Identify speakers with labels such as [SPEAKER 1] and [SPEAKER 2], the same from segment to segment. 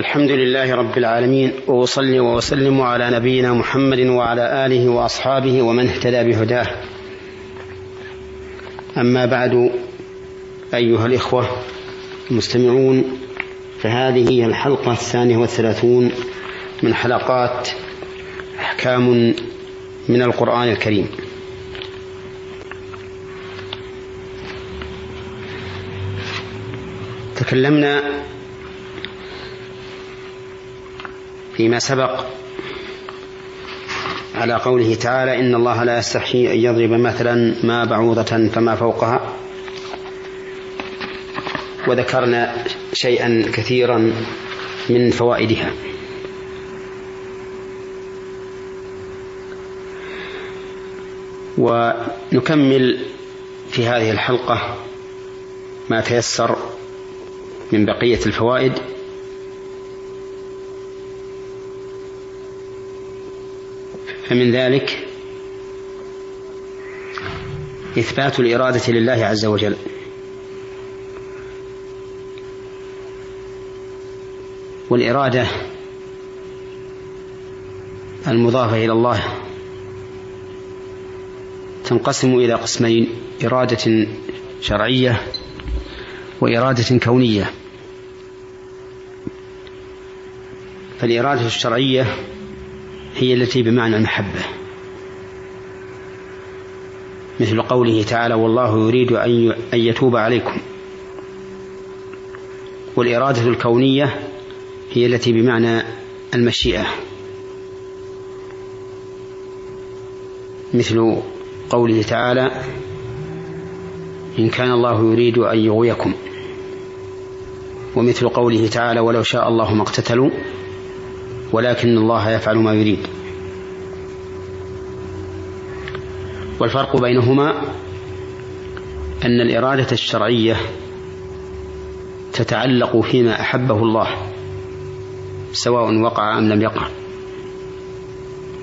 [SPEAKER 1] الحمد لله رب العالمين وأصلي وأسلم على نبينا محمد وعلى آله وأصحابه ومن اهتدى بهداه. أما بعد أيها الإخوة المستمعون فهذه هي الحلقة الثانية والثلاثون من حلقات أحكام من القرآن الكريم. تكلمنا فيما سبق على قوله تعالى إن الله لا يستحيي أن يضرب مثلا ما بعوضة فما فوقها. وذكرنا شيئا كثيرا من فوائدها. ونكمل في هذه الحلقة ما تيسر من بقية الفوائد. فمن ذلك إثبات الإرادة لله عز وجل. والإرادة المضافة إلى الله تنقسم إلى قسمين إرادة شرعية وإرادة كونية. فالإرادة الشرعية هي التي بمعنى المحبة مثل قوله تعالى والله يريد أن يتوب عليكم. والإرادة الكونية هي التي بمعنى المشيئة. مثل قوله تعالى إن كان الله يريد أن يغويكم. ومثل قوله تعالى ولو شاء الله ما اقتتلوا. ولكن الله يفعل ما يريد. والفرق بينهما أن الإرادة الشرعية تتعلق فيما أحبه الله سواء وقع أم لم يقع.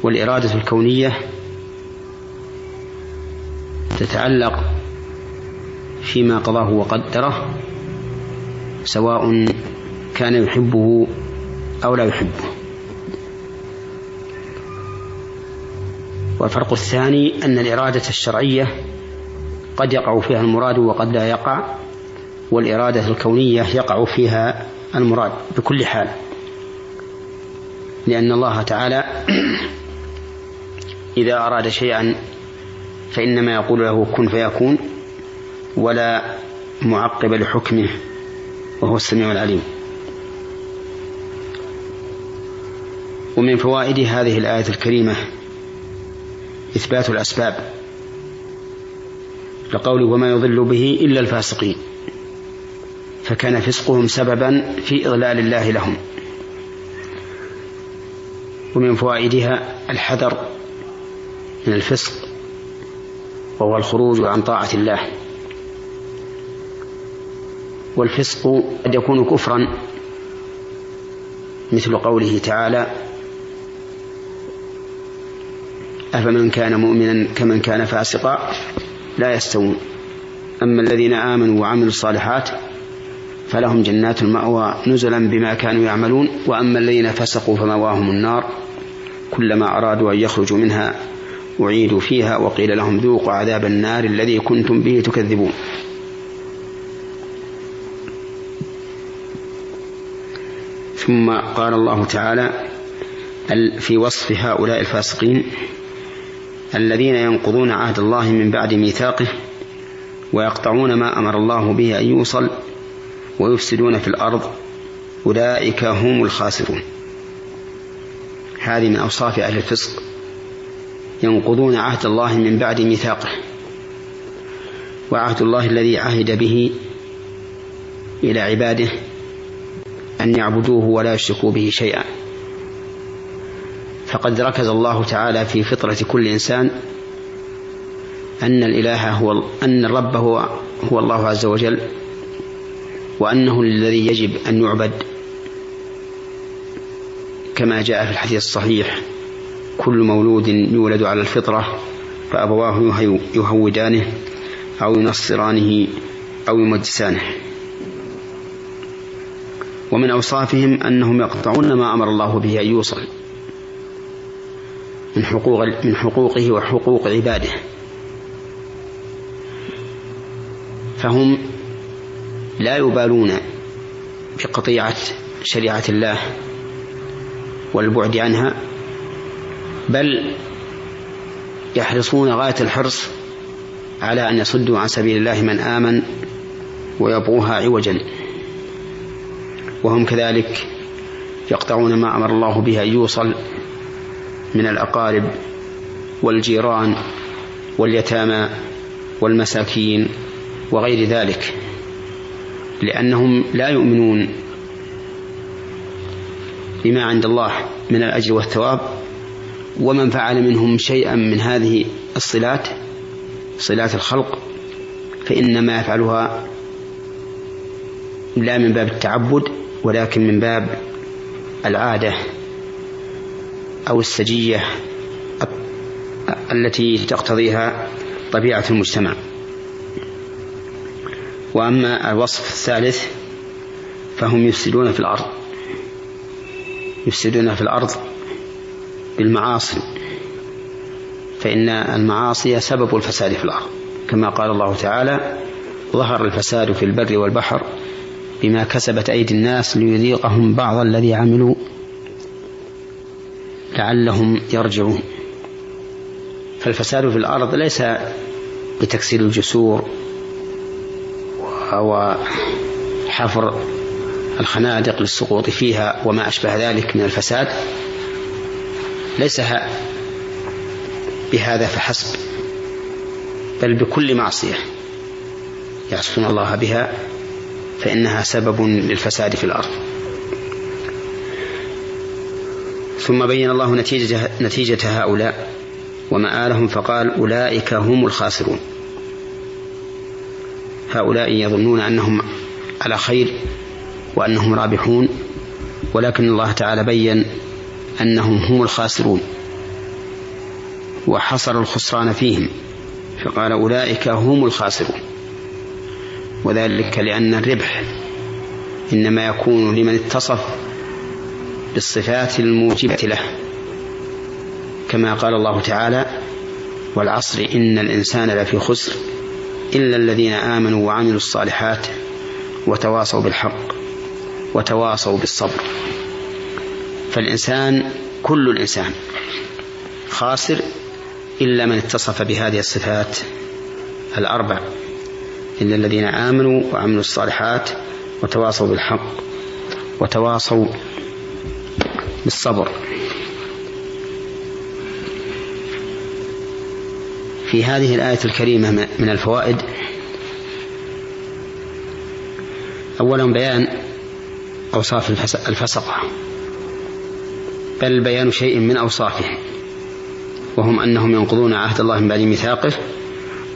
[SPEAKER 1] والإرادة الكونية تتعلق فيما قضاه وقدره سواء كان يحبه أو لا يحبه. والفرق الثاني أن الإرادة الشرعية قد يقع فيها المراد وقد لا يقع والإرادة الكونية يقع فيها المراد بكل حال. لأن الله تعالى إذا أراد شيئا فإنما يقول له كن فيكون ولا معقب لحكمه وهو السميع العليم. ومن فوائد هذه الآية الكريمة إثبات الأسباب لقوله وما يضل به إلا الفاسقين فكان فسقهم سببا في إضلال الله لهم. ومن فوائدها الحذر من الفسق وهو الخروج عن طاعة الله. والفسق قد يكون كفرا مثل قوله تعالى أفمن كان مؤمنا كمن كان فاسقا؟ لا يستوون. أما الذين آمنوا وعملوا الصالحات فلهم جنات المأوى نزلا بما كانوا يعملون وأما الذين فسقوا فمواهم النار كلما أرادوا أن يخرجوا منها أعيدوا فيها وقيل لهم ذوقوا عذاب النار الذي كنتم به تكذبون. ثم قال الله تعالى في وصف هؤلاء الفاسقين الذين ينقضون عهد الله من بعد ميثاقه ويقطعون ما أمر الله به أن يوصل ويفسدون في الأرض أولئك هم الخاسرون. هذه من أوصاف أهل الفسق ينقضون عهد الله من بعد ميثاقه وعهد الله الذي عهد به إلى عباده أن يعبدوه ولا يشركوا به شيئا. فقد ركز الله تعالى في فطرة كل إنسان أن الإله هو أن الرب هو هو الله عز وجل وأنه الذي يجب أن يعبد. كما جاء في الحديث الصحيح كل مولود يولد على الفطرة فأبواه يهودانه أو ينصرانه أو يمجسانه. ومن أوصافهم أنهم يقطعون ما أمر الله به أن يوصل. من حقوق من حقوقه وحقوق عباده. فهم لا يبالون بقطيعة شريعة الله والبعد عنها بل يحرصون غاية الحرص على أن يصدوا عن سبيل الله من آمن ويبغوها عوجا. وهم كذلك يقطعون ما أمر الله به أن يوصل من الأقارب والجيران واليتامى والمساكين وغير ذلك لأنهم لا يؤمنون بما عند الله من الأجر والثواب ومن فعل منهم شيئا من هذه الصلات صلات الخلق فإنما يفعلها لا من باب التعبد ولكن من باب العادة. أو السجية التي تقتضيها طبيعة المجتمع. وأما الوصف الثالث فهم يفسدون في الأرض. يفسدون في الأرض بالمعاصي. فإن المعاصي سبب الفساد في الأرض. كما قال الله تعالى ظهر الفساد في البر والبحر بما كسبت أيدي الناس ليذيقهم بعض الذي عملوا لعلهم يرجعون. فالفساد في الأرض ليس بتكسير الجسور وحفر الخنادق للسقوط فيها وما أشبه ذلك من الفساد ليس بهذا فحسب بل بكل معصية يعصون الله بها فإنها سبب للفساد في الأرض. ثم بين الله نتيجة, نتيجة هؤلاء ومآلهم فقال أولئك هم الخاسرون. هؤلاء يظنون أنهم على خير وأنهم رابحون ولكن الله تعالى بين أنهم هم الخاسرون وحصر الخسران فيهم فقال أولئك هم الخاسرون. وذلك لأن الربح إنما يكون لمن اتصف بالصفات الموجبة له. كما قال الله تعالى والعصر إن الإنسان لفي خسر إلا الذين آمنوا وعملوا الصالحات وتواصوا بالحق وتواصوا بالصبر. فالإنسان كل الإنسان خاسر إلا من اتصف بهذه الصفات الأربع إلا الذين آمنوا وعملوا الصالحات وتواصوا بالحق وتواصوا بالصبر. في هذه الآية الكريمة من الفوائد أولا بيان أوصاف الفسقة بل بيان شيء من أوصافه وهم أنهم ينقضون عهد الله من بعد ميثاقه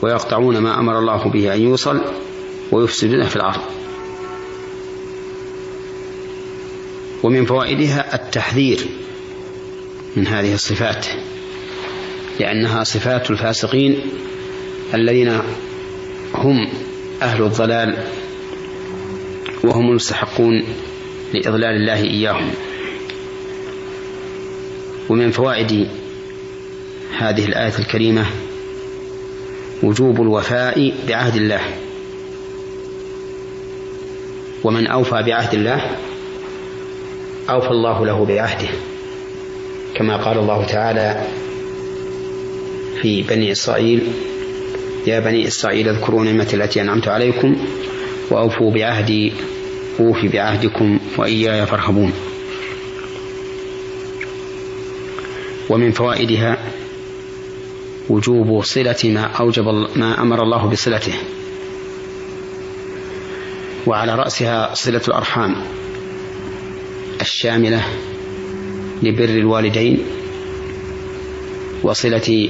[SPEAKER 1] ويقطعون ما أمر الله به أن يوصل ويفسدون في الأرض. ومن فوائدها التحذير من هذه الصفات لأنها صفات الفاسقين الذين هم أهل الضلال وهم المستحقون لإضلال الله إياهم. ومن فوائد هذه الآية الكريمة وجوب الوفاء بعهد الله. ومن أوفى بعهد الله أوفى الله له بعهده كما قال الله تعالى في بني إسرائيل يا بني إسرائيل اذكروا نعمتي التي أنعمت عليكم وأوفوا بعهدي أوف بعهدكم وإياي فارهبون. ومن فوائدها وجوب صلة ما أوجب ما أمر الله بصلته. وعلى رأسها صلة الأرحام. الشاملة لبر الوالدين وصلة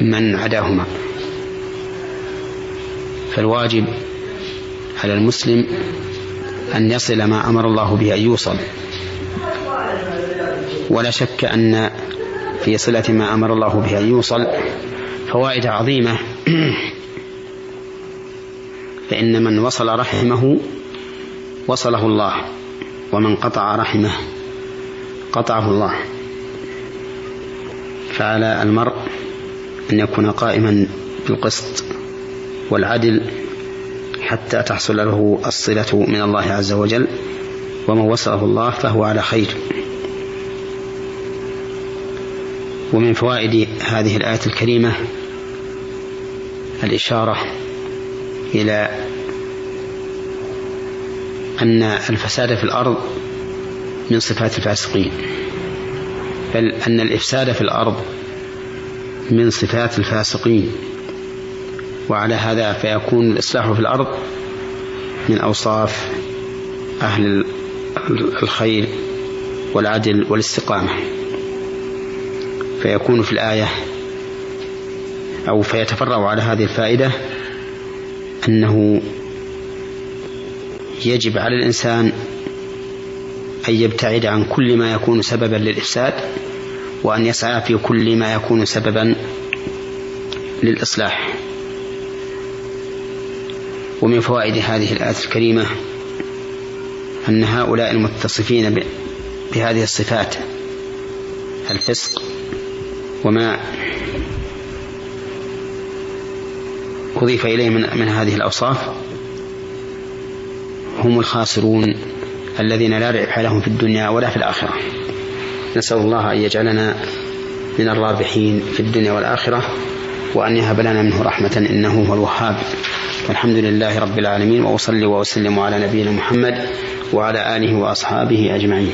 [SPEAKER 1] من عداهما. فالواجب على المسلم أن يصل ما أمر الله به أن يوصل. ولا شك أن في صلة ما أمر الله به أن يوصل فوائد عظيمة. فإن من وصل رحمه وصله الله. ومن قطع رحمه قطعه الله. فعلى المرء أن يكون قائما بالقسط والعدل حتى تحصل له الصلة من الله عز وجل ومن وصله الله فهو على خير. ومن فوائد هذه الآية الكريمة الإشارة إلى أن الفساد في الأرض من صفات الفاسقين بل أن الإفساد في الأرض من صفات الفاسقين. وعلى هذا فيكون الإصلاح في الأرض من أوصاف أهل الخير والعدل والاستقامة. فيكون في الآية أو فيتفرع على هذه الفائدة أنه يجب على الإنسان أن يبتعد عن كل ما يكون سببا للإفساد وأن يسعى في كل ما يكون سببا للإصلاح. ومن فوائد هذه الآية الكريمة أن هؤلاء المتصفين بهذه الصفات الفسق وما أضيف إليه من, هذه الأوصاف. هم الخاسرون الذين لا ربح لهم في الدنيا ولا في الآخرة. نسأل الله أن يجعلنا من الرابحين في الدنيا والآخرة وأن يهب لنا منه رحمة إنه هو الوهاب. والحمد لله رب العالمين وأصلي وأسلم على نبينا محمد وعلى آله وأصحابه أجمعين.